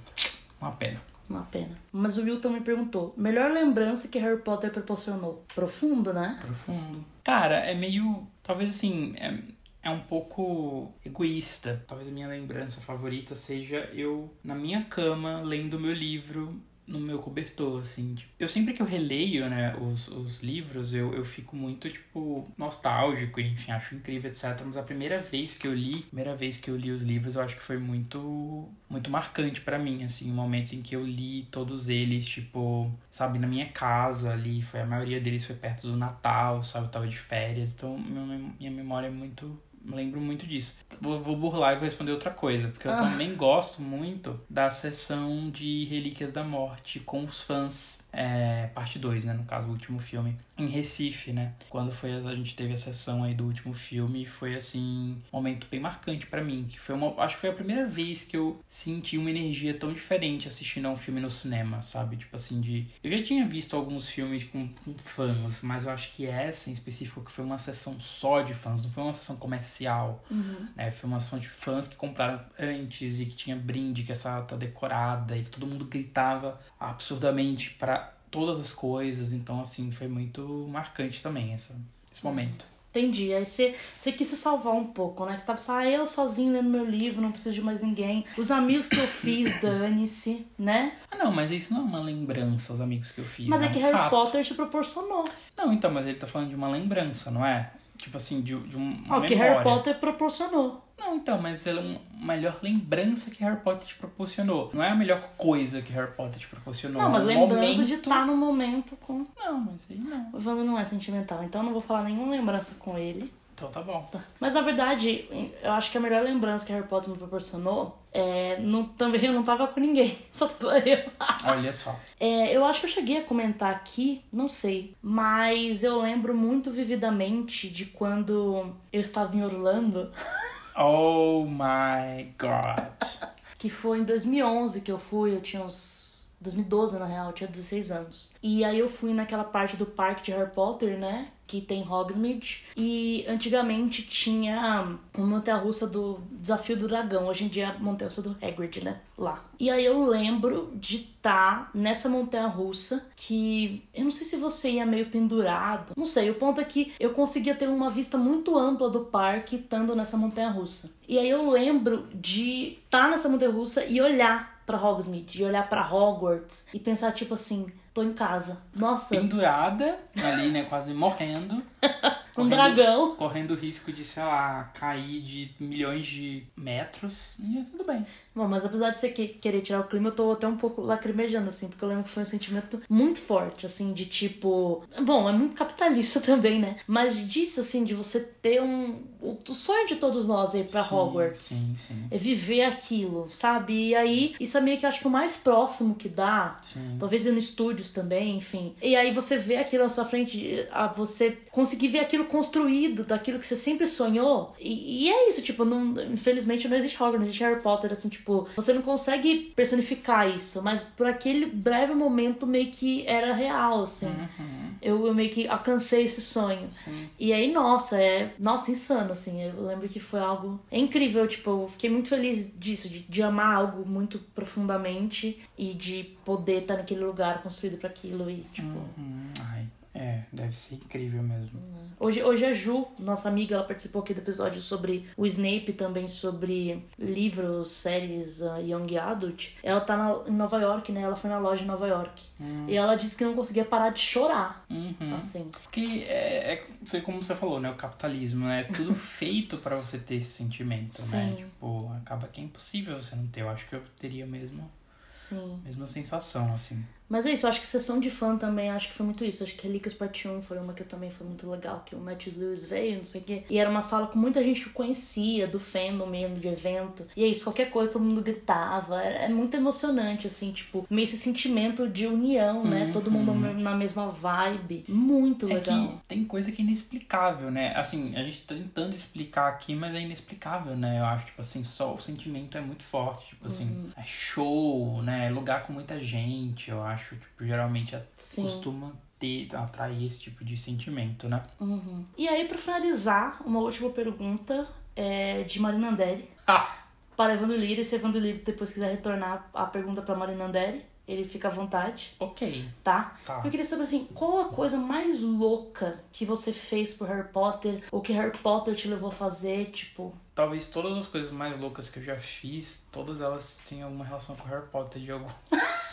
Uma pena. Uma pena. Mas o Will também perguntou: melhor lembrança que Harry Potter proporcionou? Profundo, né? Profundo. Cara, é meio. Talvez assim. É, é um pouco egoísta. Talvez a minha lembrança favorita seja eu na minha cama lendo meu livro no meu cobertor, assim. Tipo, eu sempre que eu releio, né, os, os livros, eu, eu fico muito, tipo, nostálgico, enfim, acho incrível, etc. Mas a primeira vez que eu li, primeira vez que eu li os livros, eu acho que foi muito, muito marcante pra mim, assim, o momento em que eu li todos eles, tipo, sabe, na minha casa ali, foi a maioria deles foi perto do Natal, sabe, eu tava de férias, então minha memória é muito lembro muito disso. Vou, vou burlar e vou responder outra coisa, porque eu Ah. também gosto muito da sessão de Relíquias da Morte com os fãs, é, parte 2, né, no caso, o último filme, em Recife, né? Quando foi a, gente teve a sessão aí do último filme, foi assim, um momento bem marcante pra mim, que foi uma, acho que foi a primeira vez que eu senti uma energia tão diferente assistindo a um filme no cinema, sabe? Tipo assim, de eu já tinha visto alguns filmes com, com fãs, mas eu acho que essa em específico que foi uma sessão só de fãs, não foi uma sessão comercial, né? Foi uma sessão de fãs que compraram antes e que tinha brinde, que essa tá decorada e que todo mundo gritava absurdamente para todas as coisas. Então, assim, foi muito marcante também essa, esse momento. Entendi. Aí você, você quis se salvar um pouco, né? Você tava assim, ah, eu sozinho lendo meu livro, não preciso de mais ninguém. Os amigos que eu fiz, dane-se, né? Ah, não, mas isso não é uma lembrança aos amigos que eu fiz. Mas é um que Harry fato. Potter te proporcionou. Não, então, mas ele tá falando de uma lembrança, não é? Tipo assim, de, de um, Ó, o que. Harry Potter proporcionou. Não, então, mas ela é uma melhor lembrança que Harry Potter te proporcionou. Não é a melhor coisa que Harry Potter te proporcionou. Não, mas é um lembrança momento... de estar no momento com. Não, mas aí não. O Wanda não é sentimental, então eu não vou falar nenhuma lembrança com ele. Então tá bom. Mas na verdade, eu acho que a melhor lembrança que Harry Potter me proporcionou é. Não, também eu não tava com ninguém, só tava eu. Olha só. É, eu acho que eu cheguei a comentar aqui, não sei, mas eu lembro muito vividamente de quando eu estava em Orlando, Oh my god. que foi em 2011 que eu fui, eu tinha uns 2012, na real, eu tinha 16 anos. E aí eu fui naquela parte do parque de Harry Potter, né? Que tem Hogsmeade. E antigamente tinha uma montanha-russa do Desafio do Dragão. Hoje em dia é a montanha-russa do Hagrid, né? Lá. E aí eu lembro de estar tá nessa montanha-russa que... Eu não sei se você ia meio pendurado. Não sei, o ponto é que eu conseguia ter uma vista muito ampla do parque estando nessa montanha-russa. E aí eu lembro de estar tá nessa montanha-russa e olhar para Hogsmeade, e olhar para Hogwarts e pensar tipo assim, tô em casa. Nossa. Pendurada ali, né, quase morrendo. um dragão. Correndo o risco de, sei lá, cair de milhões de metros. E tudo bem. Bom, mas apesar de você querer tirar o clima, eu tô até um pouco lacrimejando, assim, porque eu lembro que foi um sentimento muito forte, assim, de tipo. Bom, é muito capitalista também, né? Mas disso, assim, de você ter um. O sonho de todos nós aí pra sim, Hogwarts. Sim, sim. É viver aquilo, sabe? E aí, isso é meio que eu acho que o mais próximo que dá. Sim. Talvez ir no estúdios também, enfim. E aí você vê aquilo na sua frente, você conseguir ver aquilo construído, daquilo que você sempre sonhou. E, e é isso, tipo, não, infelizmente não existe Hogwarts, não existe Harry Potter, assim, tipo Tipo, você não consegue personificar isso, mas por aquele breve momento meio que era real, assim. Uhum. Eu, eu meio que alcancei esse sonho. Sim. E aí, nossa, é. Nossa, insano, assim. Eu lembro que foi algo é incrível. Tipo, eu fiquei muito feliz disso, de, de amar algo muito profundamente e de poder estar naquele lugar construído para aquilo e, tipo. Uhum. É, deve ser incrível mesmo. Hoje, hoje a Ju, nossa amiga, ela participou aqui do episódio sobre o Snape, também sobre livros, séries uh, Young Adult. Ela tá na, em Nova York, né? Ela foi na loja em Nova York. Hum. E ela disse que não conseguia parar de chorar. Uhum. Assim. Porque é, é sei como você falou, né? O capitalismo, né? É tudo feito para você ter esse sentimento, Sim. né? Tipo, acaba que é impossível você não ter. Eu acho que eu teria mesmo. Sim. Mesma sensação, assim. Mas é isso, eu acho que sessão de fã também, acho que foi muito isso. Acho que Relíquias Parte 1 foi uma que também foi muito legal, que o Matthew Lewis veio, não sei o quê. E era uma sala com muita gente que conhecia, do fandom mesmo, de evento. E é isso, qualquer coisa, todo mundo gritava. É, é muito emocionante, assim, tipo, meio esse sentimento de união, né? Uhum. Todo mundo na mesma vibe. Muito É legal. que tem coisa que é inexplicável, né? Assim, a gente tá tentando explicar aqui, mas é inexplicável, né? Eu acho, tipo assim, só o sentimento é muito forte. Tipo assim, Uhum. é show, né? É lugar com muita gente, eu acho. Tipo, geralmente Sim. costuma ter, atrair esse tipo de sentimento, né? Uhum. E aí, pra finalizar, uma última pergunta é de Marina Anderi. Ah! Para Evandro Lira, e se Evandro Lira depois quiser retornar a pergunta pra Marina Anderi, ele fica à vontade. Ok. tá? Tá. Eu queria saber assim, qual a coisa mais louca que você fez por Harry Potter? Ou que Harry Potter te levou a fazer, tipo... Talvez todas as coisas mais loucas que eu já fiz, todas elas tinham alguma relação com Harry Potter de algum.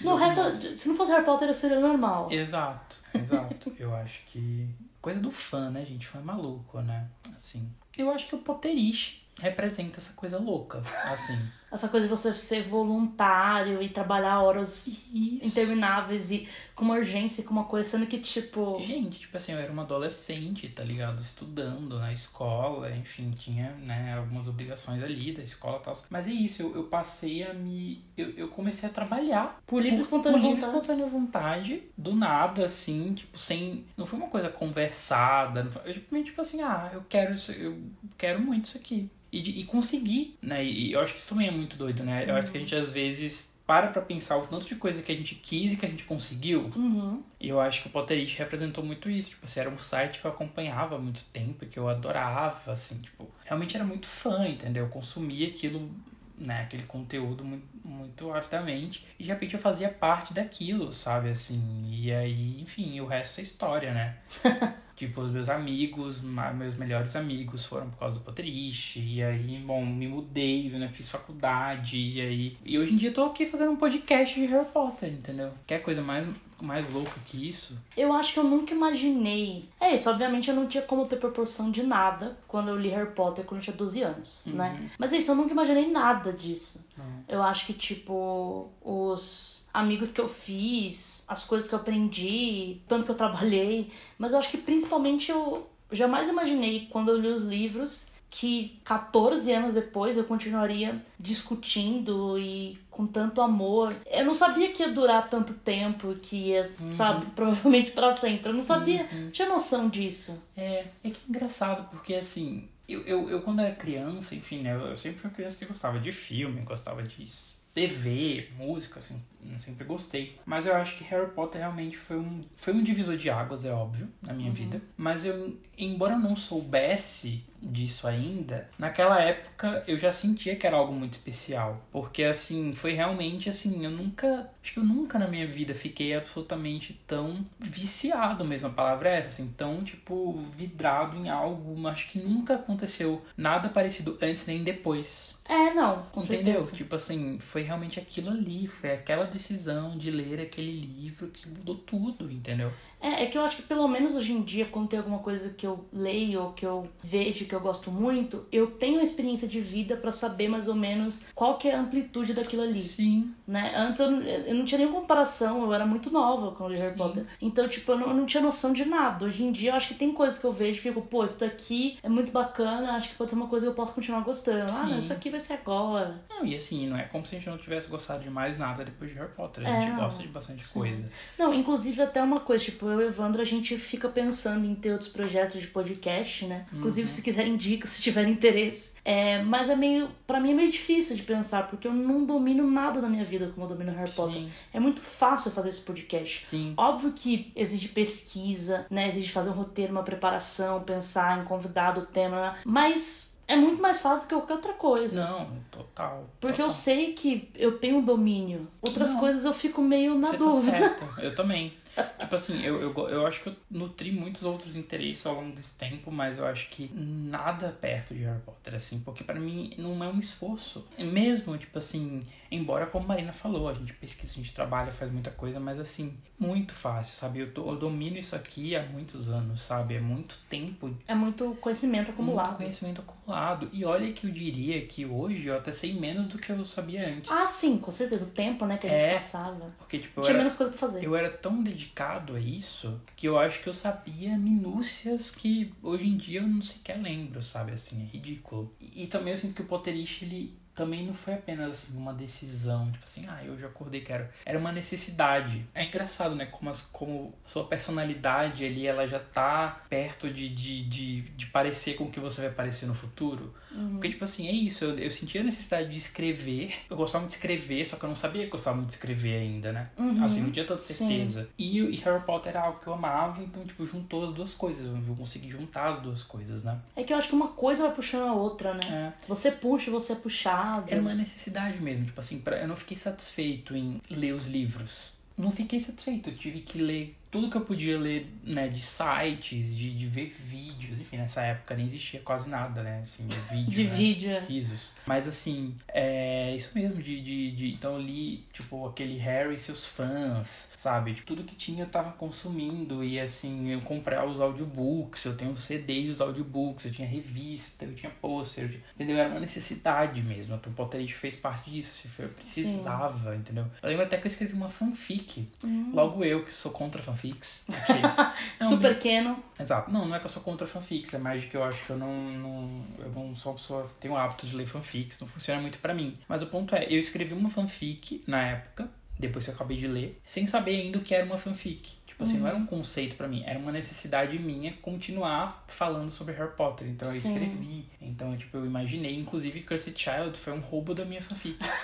Não, o resto, se não fosse Harry Potter, seria normal. Exato, exato. eu acho que. Coisa do fã, né, gente? Fã é maluco, né? Assim. Eu acho que o Potterish representa essa coisa louca. Assim. Essa coisa de você ser voluntário e trabalhar horas Isso. intermináveis e com uma urgência, com uma coisa, sendo que, tipo... Gente, tipo assim, eu era uma adolescente, tá ligado? Estudando na escola, enfim, tinha, né, algumas obrigações ali da escola e tal. Mas é isso, eu, eu passei a me. Eu, eu comecei a trabalhar Por livre por, espontânea por livre vontade. espontânea vontade, do nada, assim, tipo, sem. Não foi uma coisa conversada. Não foi, eu, tipo, tipo assim, ah, eu quero isso, eu quero muito isso aqui. E, de- e consegui, né? E eu acho que isso também é muito doido, né? Eu acho que a gente às vezes para pra pensar o tanto de coisa que a gente quis e que a gente conseguiu. Uhum. E eu acho que o Potterish representou muito isso. Tipo, assim, era um site que eu acompanhava há muito tempo, que eu adorava, assim, tipo, realmente era muito fã, entendeu? Eu consumia aquilo, né, aquele conteúdo muito, muito avidamente. E de repente eu fazia parte daquilo, sabe, assim. E aí, enfim, o resto é história, né? Tipo, os meus amigos, meus melhores amigos foram por causa do Potterish. E aí, bom, me mudei, né? Fiz faculdade. E aí. E hoje em dia eu tô aqui fazendo um podcast de Harry Potter, entendeu? Quer coisa mais, mais louca que isso? Eu acho que eu nunca imaginei. É isso, obviamente eu não tinha como ter proporção de nada quando eu li Harry Potter quando eu tinha 12 anos, né? Mas é isso, eu nunca imaginei nada disso. Eu acho que, tipo, os amigos que eu fiz, as coisas que eu aprendi, tanto que eu trabalhei. Mas eu acho que principalmente eu jamais imaginei quando eu li os livros que 14 anos depois eu continuaria discutindo e com tanto amor. Eu não sabia que ia durar tanto tempo, que ia, sabe, provavelmente pra sempre. Eu não sabia, não tinha noção disso. É, é que é engraçado, porque assim, eu, eu, eu quando era criança, enfim, né, eu sempre fui uma criança que gostava de filme, gostava de TV, música, assim, Eu sempre gostei. Mas eu acho que Harry Potter realmente foi um, foi um divisor de águas, é óbvio, na minha Uhum. vida. Mas eu, embora eu não soubesse disso ainda, naquela época eu já sentia que era algo muito especial. Porque assim, foi realmente assim, eu nunca. Acho que eu nunca na minha vida fiquei absolutamente tão viciado mesmo, a palavra é essa, assim, tão tipo vidrado em algo. Acho que nunca aconteceu nada parecido antes nem depois. É, não. Entendeu? certeza. Tipo assim, foi realmente aquilo ali, foi aquela decisão de ler aquele livro que mudou tudo, entendeu? É, é que eu acho que pelo menos hoje em dia, quando tem alguma coisa que eu leio ou que eu vejo que eu gosto muito, eu tenho uma experiência de vida pra saber mais ou menos qual que é a amplitude daquilo ali. Sim. Né? Antes eu, eu não tinha nenhuma comparação, eu era muito nova quando eu li Harry Sim. Potter. Então, tipo, eu não, eu não tinha noção de nada. Hoje em dia eu acho que tem coisas que eu vejo e fico, pô, isso daqui é muito bacana, acho que pode ser uma coisa que eu posso continuar gostando. Ah, Sim. não, isso aqui vai ser agora. Não, e assim, não é como se a gente não tivesse gostado de mais nada depois de Harry Potter. A É, gente não. gosta de bastante coisa. Não, inclusive até uma coisa, tipo, eu e o Evandro, a gente fica pensando em ter outros projetos de podcast, né? Inclusive, se quiserem dicas, se tiverem interesse. É, mas é meio, pra mim é meio difícil de pensar, porque eu não domino nada da minha vida como eu domino Harry Potter. Sim. É muito fácil fazer esse podcast. Sim. Óbvio que exige pesquisa, né? Exige fazer um roteiro, uma preparação, pensar em convidado, tema, mas é muito mais fácil do que qualquer outra coisa. Não, total. Porque eu total. sei que eu tenho um domínio. Outras Não. coisas eu fico meio na Você tá dúvida. certa. Eu também. tipo assim, eu, eu, eu acho que eu nutri muitos outros interesses ao longo desse tempo, mas eu acho que nada perto de Harry Potter, assim, porque pra mim não é um esforço. Mesmo, tipo assim, embora como a Marina falou, a gente pesquisa, a gente trabalha, faz muita coisa, mas assim, muito fácil, sabe? Eu, tô- eu domino isso aqui há muitos anos, sabe? É muito tempo É muito conhecimento acumulado. Muito conhecimento acumulado. E olha que eu diria que hoje eu até sei menos do que eu sabia antes. Ah, sim, com certeza. O tempo, né, que a gente É. passava. Porque, tipo, Tinha era, menos coisa pra fazer. eu era tão dedicado a isso que eu acho que eu sabia minúcias que hoje em dia eu não sequer lembro, sabe? Assim, é ridículo. E, e também eu sinto que o Potterish, ele também não foi apenas assim, uma decisão, tipo assim, ah, eu já acordei, quero. Era uma necessidade. É engraçado, né? Como, as, como a sua personalidade ali, ela já tá perto de, de, de, de parecer com o que você vai parecer no futuro. Porque, tipo assim, é isso. Eu, eu sentia a necessidade de escrever. Eu gostava muito de escrever, só que eu não sabia que eu gostava muito de escrever ainda, né? Assim, não tinha tanta Sim. certeza. E, e Harry Potter era algo que eu amava, então, tipo, juntou as duas coisas. Eu consegui juntar as duas coisas, né? É que eu acho que uma coisa vai puxando a outra, né? É. Você puxa, você é puxado. Era uma necessidade mesmo, tipo assim, pra, eu não fiquei satisfeito em ler os livros. Não fiquei satisfeito, eu tive que ler tudo que eu podia ler, né, de sites, de, de ver vídeos, enfim, nessa época nem existia quase nada, né, assim, de vídeo, De né? vídeo, é. Risos. Mas assim, é isso mesmo, de, de, de. Então eu li, tipo, aquele Harry e seus fãs, sabe? Tipo, tudo que tinha eu tava consumindo. E assim, eu comprava os audiobooks, eu tenho CDs dos audiobooks, eu tinha revista, eu tinha pôster, tinha- entendeu? Era uma necessidade mesmo. O Potterhead fez parte disso, assim, foi, eu precisava, entendeu? Eu lembro até que eu escrevi uma fanfic. Logo eu, que sou contra fanfics. Não, Super Canon. Exato. Não, não é que eu sou contra fanfics, é mais de que eu acho que eu não, não. Eu não sou uma pessoa que tem o hábito de ler fanfics, não funciona muito pra mim. Mas o ponto é, eu escrevi uma fanfic na época, depois que eu acabei de ler, sem saber ainda o que era uma fanfic. Tipo assim, não era um conceito pra mim, era uma necessidade minha continuar falando sobre Harry Potter. Então eu Sim. escrevi. Então, tipo, eu imaginei, inclusive, Cursed Child foi um roubo da minha fanfic.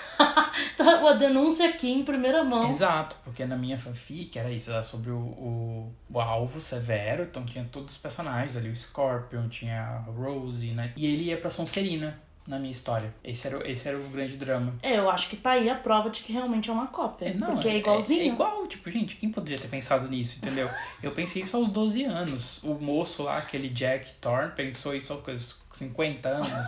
A denúncia aqui em primeira mão. Exato, porque na minha fanfic era isso, era sobre o, o, o alvo severo, então tinha todos os personagens ali, o Scorpion, tinha a Rose, né? E ele ia pra Sonserina na minha história. Esse era, o- esse era o grande drama. É, eu acho que tá aí a prova de que realmente é uma cópia. É, não, porque é igualzinho. É, igual, tipo, gente, quem poderia ter pensado nisso, entendeu? Eu pensei isso aos 12 anos. O moço lá, aquele Jack Thorne, pensou isso aos 50 anos.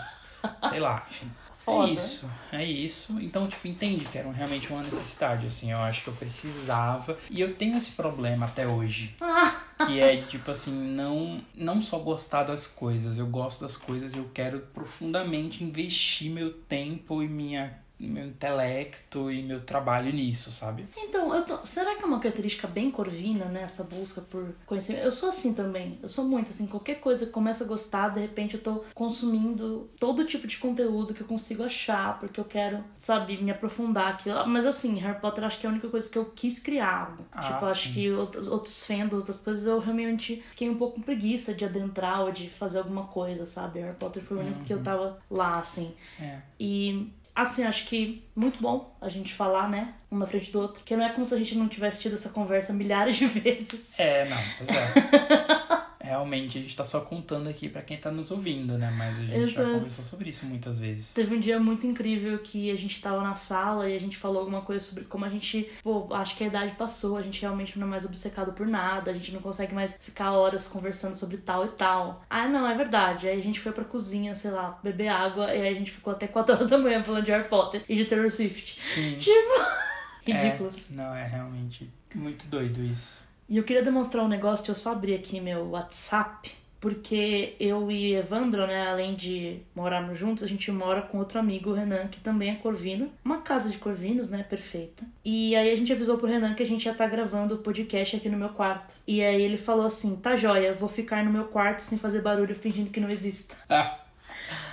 Sei lá, enfim. Foda. É isso, é isso. Então, tipo, entende que era realmente uma necessidade, assim. Eu acho que eu precisava. E eu tenho esse problema até hoje. Que é, tipo assim, não, não só gostar das coisas. Eu gosto das coisas e eu quero profundamente investir meu tempo e minha, meu intelecto e meu trabalho nisso, sabe? então, eu tô- será que é uma característica bem corvina, né? Essa busca por conhecimento? Eu sou assim também. Eu sou muito assim. Qualquer coisa que eu começo a gostar, de repente eu tô consumindo todo tipo de conteúdo que eu consigo achar, porque eu quero, sabe, me aprofundar aquilo. Mas assim, Harry Potter acho que é a única coisa que eu quis criar. Ah, tipo, eu acho sim. que outros, fandoms, outras coisas, eu realmente fiquei um pouco com preguiça de adentrar ou de fazer alguma coisa, sabe? Harry Potter foi o único que eu tava lá, assim. É. E assim, acho que muito bom a gente falar, né? Um na frente do outro. Porque não é como se a gente não tivesse tido essa conversa milhares de vezes. É, não, pois é. Realmente, a gente tá só contando aqui para quem tá nos ouvindo, né? Mas a gente Exato. já conversou sobre isso muitas vezes. Teve um dia muito incrível que a gente tava na sala e a gente falou alguma coisa sobre como a gente, pô, acho que a idade passou, a gente realmente não é mais obcecado por nada, a gente não consegue mais ficar horas conversando sobre tal e tal. Ah, não, é verdade. Aí a gente foi pra cozinha, sei lá, beber água e aí a gente ficou até 4 horas da manhã falando de Harry Potter e de Taylor Swift. Sim. Tipo, ridículos. É, não, é realmente muito doido isso. E eu queria demonstrar um negócio, deixa eu só abrir aqui meu WhatsApp, porque eu e Evandro, né, além de morarmos juntos, a gente mora com outro amigo, o Renan, que também é corvino. Uma casa de corvinos, né, perfeita. E aí a gente avisou pro Renan que a gente ia estar gravando o podcast aqui no meu quarto. E aí ele falou assim, tá joia, vou ficar no meu quarto sem fazer barulho, fingindo que não exista.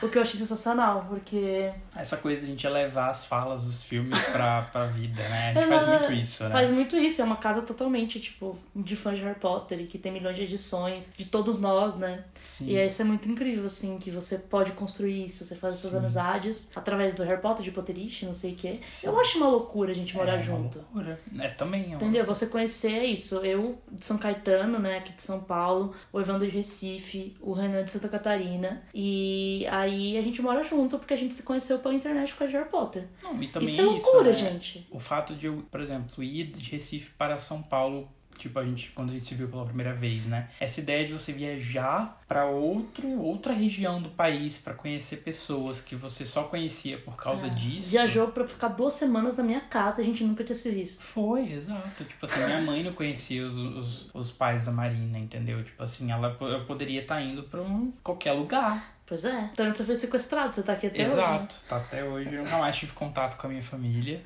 O que eu achei sensacional, porque... essa coisa de a gente levar as falas dos filmes pra, pra vida, né? A gente faz Ela muito isso, né? Faz muito isso, é uma casa totalmente, tipo, de fãs de Harry Potter e que tem milhões de edições, de todos nós, né? Sim. E isso é muito incrível, assim, que você pode construir isso, você faz suas Sim. amizades através do Harry Potter, de Potterish, não sei o quê. Sim. Eu acho uma loucura a gente morar é uma junto. loucura. É, também. É uma... Entendeu? Você conhecer isso. Eu de São Caetano, né, aqui de São Paulo, o Evandro de Recife, o Renan de Santa Catarina. E aí a gente mora junto porque a gente se conheceu pela internet por causa de Harry Potter. Não, e também isso é loucura, né? gente. O fato de eu, por exemplo, ir de Recife para São Paulo, tipo, a gente, quando a gente se viu pela primeira vez, né? Essa ideia de você viajar para outro, outra região do país para conhecer pessoas que você só conhecia por causa disso. É. Viajou pra ficar duas semanas na minha casa, a gente nunca tinha se visto. Foi, exato. Tipo assim, minha mãe não conhecia os, os, os pais da Marina, entendeu? Tipo assim, ela eu poderia estar indo pra um, qualquer lugar. Pois é. Tanto você foi sequestrado, você tá aqui até hoje. né? Exato, tá até hoje. Eu nunca mais tive contato com a minha família.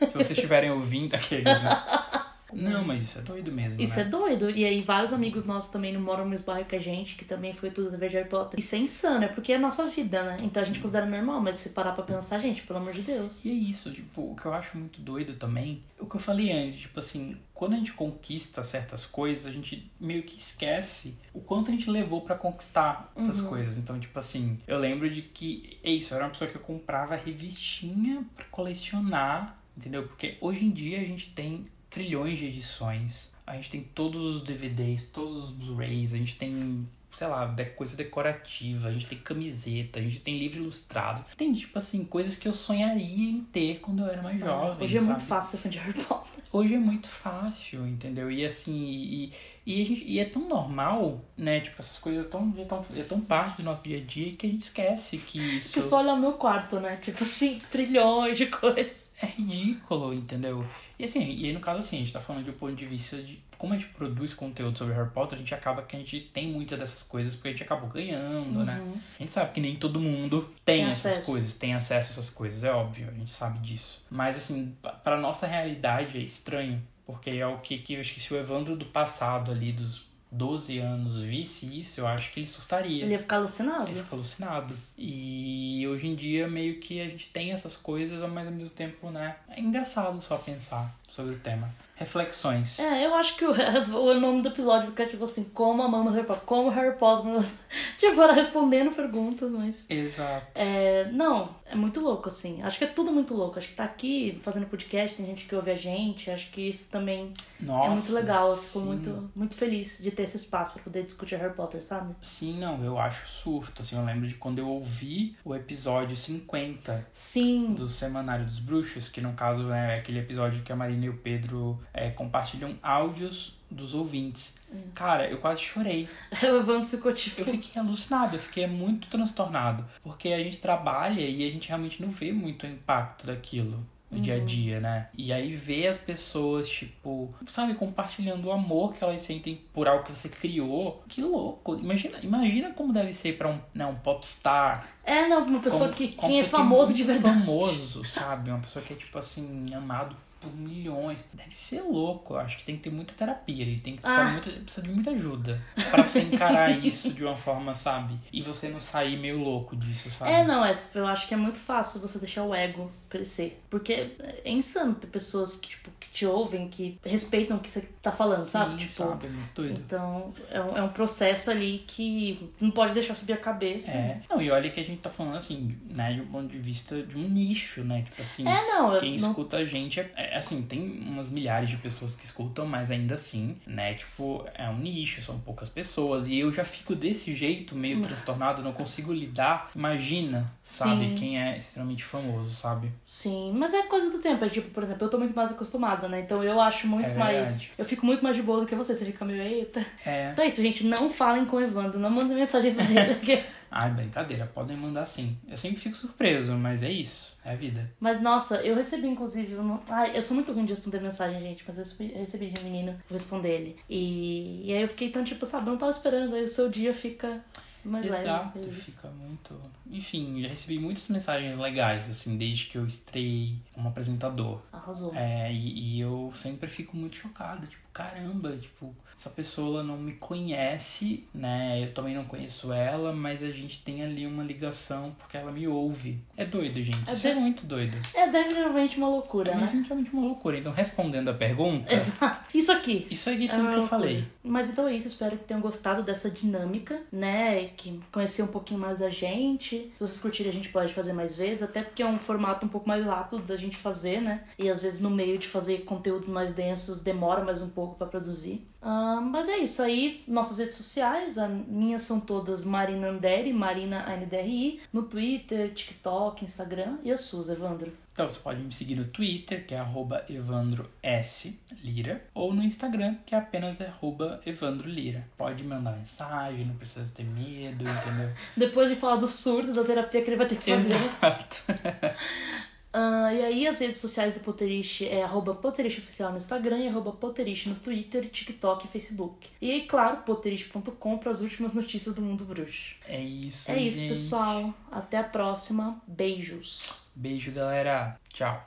Se vocês estiverem ouvindo aqueles, né? Não, mas isso é doido mesmo, Isso né? é doido. E aí, vários amigos nossos também não moram no mesmo bairro que a gente, que também foi tudo de Harry Potter. Isso é insano, é porque é a nossa vida, né? Então a gente considera normal, mas se parar pra pensar, gente, pelo amor de Deus. E é isso, tipo, o que eu acho muito doido também, o que eu falei antes, tipo assim, quando a gente conquista certas coisas, a gente meio que esquece o quanto a gente levou pra conquistar essas coisas. Então, tipo assim, eu lembro de que, é isso, eu era uma pessoa que eu comprava revistinha pra colecionar, entendeu? Porque hoje em dia a gente tem trilhões de edições, a gente tem todos os DVDs, todos os Blu-rays, a gente tem sei lá, de- coisa decorativa, a gente tem camiseta, a gente tem livro ilustrado. Tem, tipo assim, coisas que eu sonharia em ter quando eu era mais jovem. Hoje é muito fácil ser fã de Harry Potter. Hoje é muito fácil, entendeu? E assim, e, e, a gente, e é tão normal, né? Tipo, essas coisas é tão, é, tão, é tão parte do nosso dia a dia que a gente esquece que isso Que só olhar o meu quarto, né? Tipo assim, trilhões de coisas. é ridículo, entendeu? E assim, e aí no caso assim, a gente tá falando de um ponto de vista de como a gente produz conteúdo sobre Harry Potter, a gente acaba que a gente tem muita dessas coisas porque a gente acabou ganhando, né? A gente sabe que nem todo mundo tem, Tem essas acesso. coisas, tem acesso a essas coisas, é óbvio, a gente sabe disso. Mas assim, pa- pra nossa realidade é estranho, porque é o que, que eu acho que se o Evandro do passado ali, dos 12 anos, visse isso, eu acho que ele surtaria. Ele ia ficar alucinado. Ele fica alucinado. E hoje em dia, meio que a gente tem essas coisas, mas ao mesmo tempo, né? É engraçado só pensar sobre o tema. Reflexões. É, eu acho que o, o nome do episódio fica tipo assim, como amamos Harry Potter, como Harry Potter. tipo, era respondendo perguntas, mas. Exato. É, não, é muito louco, assim. Acho que é tudo muito louco. Acho que tá aqui fazendo podcast, tem gente que ouve a gente. Acho que isso também Nossa. é muito legal. Eu fico sim. muito, muito feliz de ter esse espaço pra poder discutir Harry Potter, sabe? Sim, não, eu acho surto. Assim, eu lembro de quando eu ouvi o episódio 50 Sim. do Semanário dos Bruxos, que no caso é aquele episódio que a Marina e o Pedro é, compartilham áudios dos ouvintes. Hum. Cara, eu quase chorei. O Evandro ficou tipo. Eu fiquei alucinado, eu fiquei muito transtornado. Porque a gente trabalha e a gente realmente não vê muito o impacto daquilo no dia a Uhum. dia, né? E aí ver as pessoas, tipo, sabe, compartilhando o amor que elas sentem por algo que você criou. Que louco. Imagina, imagina como deve ser pra um, né, um popstar. É, não, uma pessoa Como- que quem é famoso muito de verdade. famoso, sabe? Uma pessoa que é, tipo assim, amado por milhões. Deve ser louco. Eu acho que tem que ter muita terapia. Ele tem que precisar, Ah. precisa de muita ajuda. Pra você encarar isso de uma forma, sabe? E você não sair meio louco disso, sabe? É, não, é, eu acho que é muito fácil você deixar o ego crescer. Porque é insano ter pessoas que, tipo, que te ouvem, que respeitam o que você tá falando, Sim, sabe? Tipo, sabe? Doido. Então, é um, é um processo ali que não pode deixar subir a cabeça. É. Não, e olha que a gente tá falando assim, né, de um ponto de vista de um nicho, né? Tipo assim, É, não, quem não- escuta a gente é, é, assim, tem umas milhares de pessoas que escutam, mas ainda assim, né, tipo, é um nicho, são poucas pessoas. E eu já fico desse jeito, meio transtornado, não consigo lidar. Imagina, sabe, Sim. quem é extremamente famoso, sabe? Sim, mas é coisa do tempo. É tipo, por exemplo, eu tô muito mais acostumada, né? Então eu acho muito É mais. Eu fico muito mais de boa do que você. Você fica meio, eita. É. Então é isso, gente. Não falem com o Evandro. Não mandem mensagem pra ele. porque- Ai, brincadeira, podem mandar sim. Eu sempre fico surpreso, mas é isso, é a vida. Mas nossa, eu recebi inclusive. Um... Ai, eu sou muito ruim de responder mensagem, gente. Mas eu recebi, eu recebi de um menino, vou responder ele. E, e aí eu fiquei tão tipo, sabe, não tava esperando. Aí o seu dia fica mais Exato, leve. feliz. fica muito. Enfim, já recebi muitas mensagens legais, assim, desde que eu estrei como apresentador. Arrasou. É, e, e eu sempre fico muito chocado, tipo, caramba, tipo, essa pessoa não me conhece, né? Eu também não conheço ela, mas a gente tem ali uma ligação porque ela me ouve. É doido, gente. É Isso é muito doido. É definitivamente uma loucura, É né? definitivamente uma loucura. Então, respondendo a pergunta, Exato. Isso aqui. isso aqui é É tudo uma que eu falei. Mas então é isso, espero que tenham gostado dessa dinâmica, né? Que conhecer um pouquinho mais da gente. Se vocês curtirem, a gente pode fazer mais vezes, até porque é um formato um pouco mais rápido da gente fazer, né? E às vezes no meio de fazer conteúdos mais densos demora mais um pouco pra produzir. Ah, mas é isso aí, nossas redes sociais, as minhas são todas Marina Anderi, Marina ANDRI, no Twitter, TikTok, Instagram e a Suza, Evandro. Então você pode me seguir no Twitter, que é arroba Evandro S. Lira, ou no Instagram, que é apenas arroba Evandro Lira. Pode mandar mensagem, não precisa ter medo, entendeu? Depois de falar do surto, da terapia que ele vai ter que fazer. Exato. Ah, e aí as redes sociais do Potterish é arroba Potterish Oficial no Instagram e arroba Potterish no Twitter, TikTok e Facebook. E aí, claro, potterish.com para as últimas notícias do mundo bruxo. É isso, É isso, gente. pessoal. Até a próxima. Beijos. Beijo, galera. Tchau.